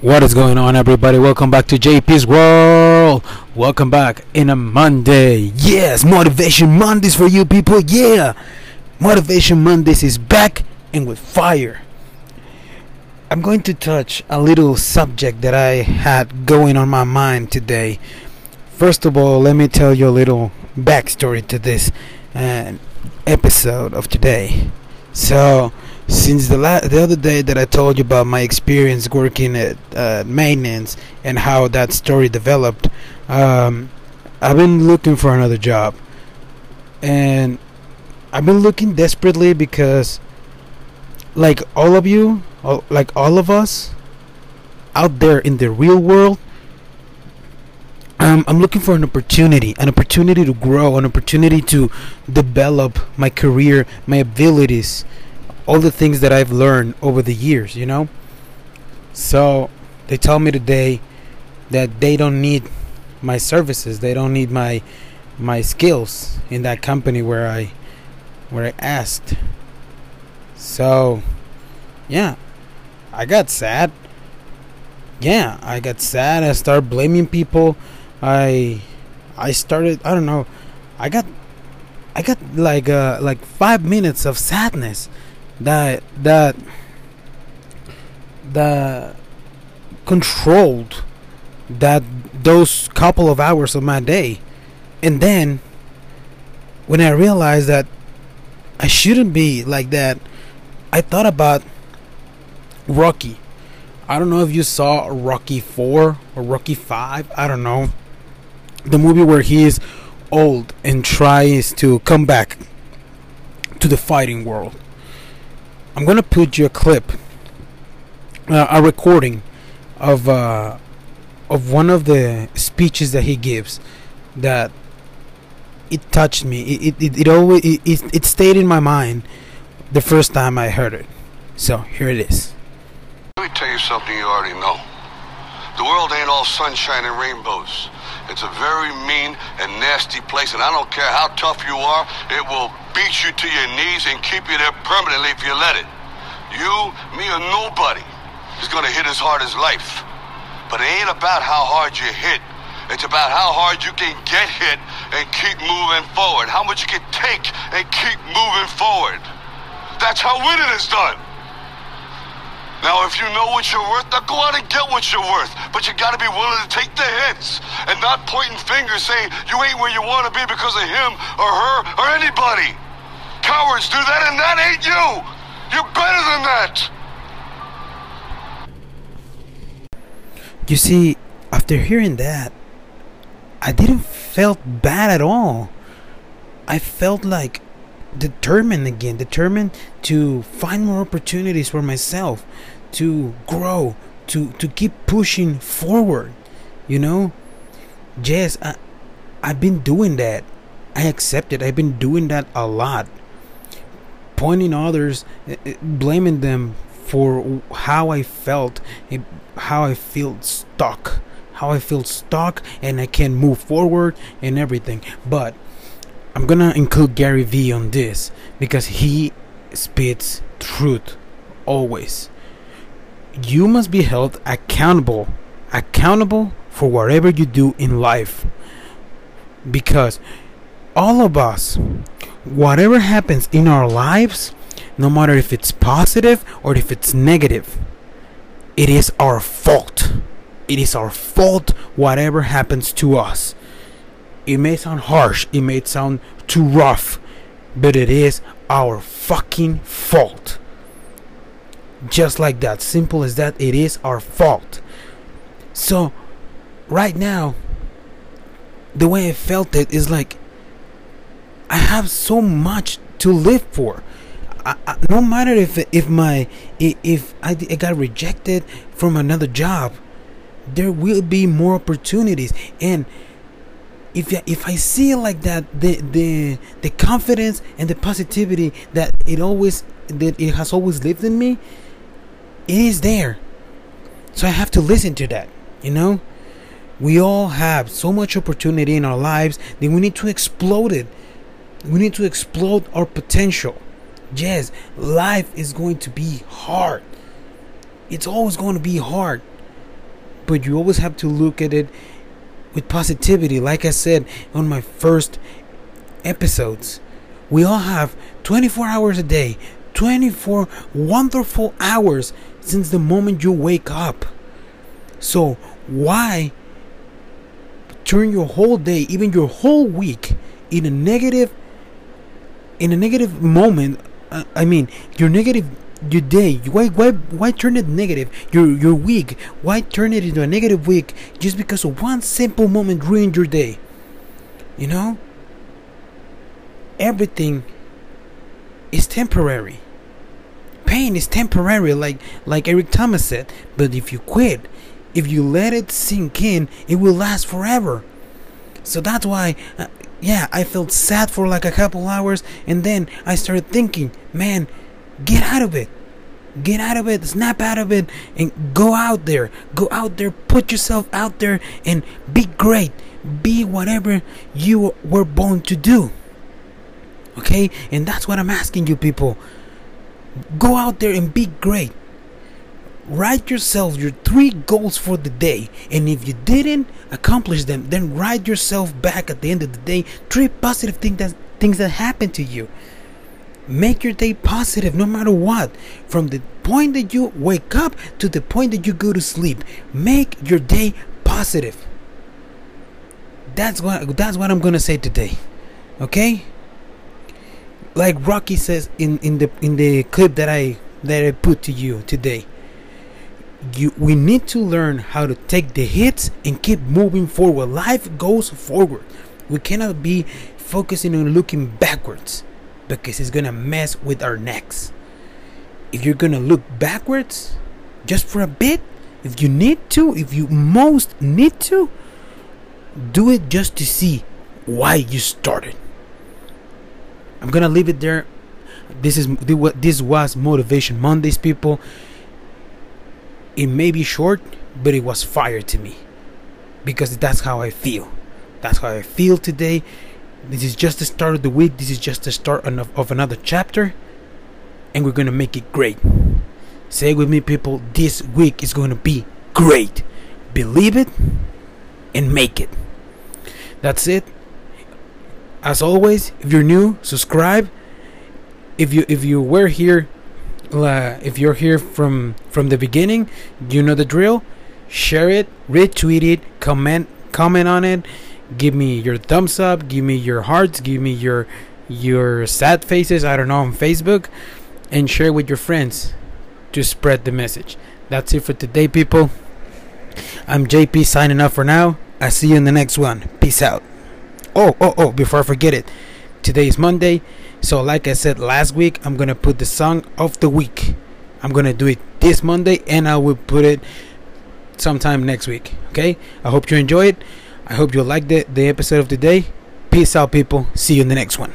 What is going on, everybody? Welcome back to JP's World. Welcome back in a Monday. Yes, Motivation Mondays for you people. Yeah, Motivation Mondays is back and with fire. I'm going to touch a little subject that I had going on my mind today. First of all, let me tell you a little backstory to this uh, episode of today. So, since the la- the other day that I told you about my experience working at uh, maintenance and how that story developed, um, I've been looking for another job, and I've been looking desperately because, like all of you, all, like all of us, out there in the real world, um, I'm looking for an opportunity, an opportunity to grow, an opportunity to develop my career, my abilities all the things that I've learned over the years, you know? So they tell me today that they don't need my services. They don't need my my skills in that company where I where I asked. So yeah, I got sad. Yeah, I got sad. I started blaming people. I I started I don't know. I got I got like uh like 5 minutes of sadness that that that controlled that those couple of hours of my day. And then when i realized that i shouldn't be like that i thought about rocky. I don't know if you saw rocky 4 or rocky 5 i don't know. The movie where he is old and tries to come back to the fighting world I'm gonna put you a clip, uh, a recording of uh, of one of the speeches that he gives that it touched me. It it, it, it always it, it, it stayed in my mind the first time I heard it. So here it is. Let me tell you something you already know. The world ain't all sunshine and rainbows. It's a very mean and nasty place, and I don't care how tough you are, it will beat you to your knees and keep you there permanently if you let it. You, me, or nobody is gonna hit as hard as life. But it ain't about how hard you hit. It's about how hard you can get hit and keep moving forward. How much you can take and keep moving forward. That's how winning is done. Now, if you know what you're worth, now go out and get what you're worth. But you gotta be willing to take the hits and not pointing fingers saying you ain't where you wanna be because of him or her or anybody. Do that and that ain't you. You're better than that. You see, after hearing that, I didn't felt bad at all. I felt like determined again, determined to find more opportunities for myself, to grow, to to keep pushing forward. You know, yes, I, I've been doing that. I accept it. I've been doing that a lot. Pointing others, eh, eh, blaming them for how I felt, eh, how I feel stuck, how I feel stuck, and I can't move forward and everything. But I'm gonna include Gary Vee on this because he spits truth always. You must be held accountable, accountable for whatever you do in life. Because all of us, whatever happens in our lives, no matter if it's positive or if it's negative, it is our fault. It is our fault whatever happens to us. It may sound harsh, it may sound too rough, but it is our fucking fault. Just like that, simple as that, it is our fault. So, right now, the way I felt it is like I have so much to live for. I, I, no matter if if my if I, I got rejected from another job, there will be more opportunities and if if I see it like that, the the the confidence and the positivity that it always that it has always lived in me, it is there. So I have to listen to that. You know, we all have so much opportunity in our lives that we need to explode it. We need to explode our potential. Yes, life is going to be hard. It's always going to be hard. but you always have to look at it with positivity. Like I said on my first episodes, we all have 24 hours a day, 24 wonderful hours since the moment you wake up. So, why turn your whole day, even your whole week, in a negative in a negative moment? Uh, I mean, your negative your day. Why why why turn it negative? Your your week. Why turn it into a negative week just because of one simple moment ruined your day? You know? Everything is temporary. Pain is temporary, like like Eric Thomas said. But if you quit, if you let it sink in, it will last forever. So that's why, uh, yeah, I felt sad for like a couple hours, and then I started thinking, man, get out of it. Get out of it, snap out of it, and go out there. Go out there, put yourself out there, and be great. Be whatever you were born to do. Okay? And that's what I'm asking you, people. Go out there and be great. Write yourself your three goals for the day. And if you didn't accomplish them, then write yourself back at the end of the day three positive things that, things that happened to you. Make your day positive no matter what. From the point that you wake up to the point that you go to sleep. Make your day positive. That's what that's what I'm gonna say today. Okay? Like Rocky says in, in the in the clip that I that I put to you today. You we need to learn how to take the hits and keep moving forward. Life goes forward. We cannot be focusing on looking backwards because it's gonna mess with our necks. If you're gonna look backwards just for a bit, if you need to, if you most need to, do it just to see why you started. I'm gonna leave it there. This is this was motivation Mondays, people. It may be short, but it was fire to me because that's how I feel. That's how I feel today. This is just the start of the week. This is just the start of, another chapter, and we're gonna make it great. Say it with me, people. This week is to be great. Believe it and make it. That's it. As always, if you're new, subscribe. If you if you were here, uh, if you're here from from the beginning, you know the drill. Share it, retweet it, comment comment on it. Give me your thumbs up. Give me your hearts. Give me your your sad faces. I don't know on Facebook, and share with your friends to spread the message. That's it for today, people. I'm JP signing off for now. I see you in the next one. Peace out. Oh, oh, oh, before I forget it, today is Monday. So, like I said last week, I'm to put the song of the week. I'm to do it this Monday and I will put it sometime next week. Okay? I hope you enjoy it. I hope you like the, the episode of today. Peace out, people. See you in the next one.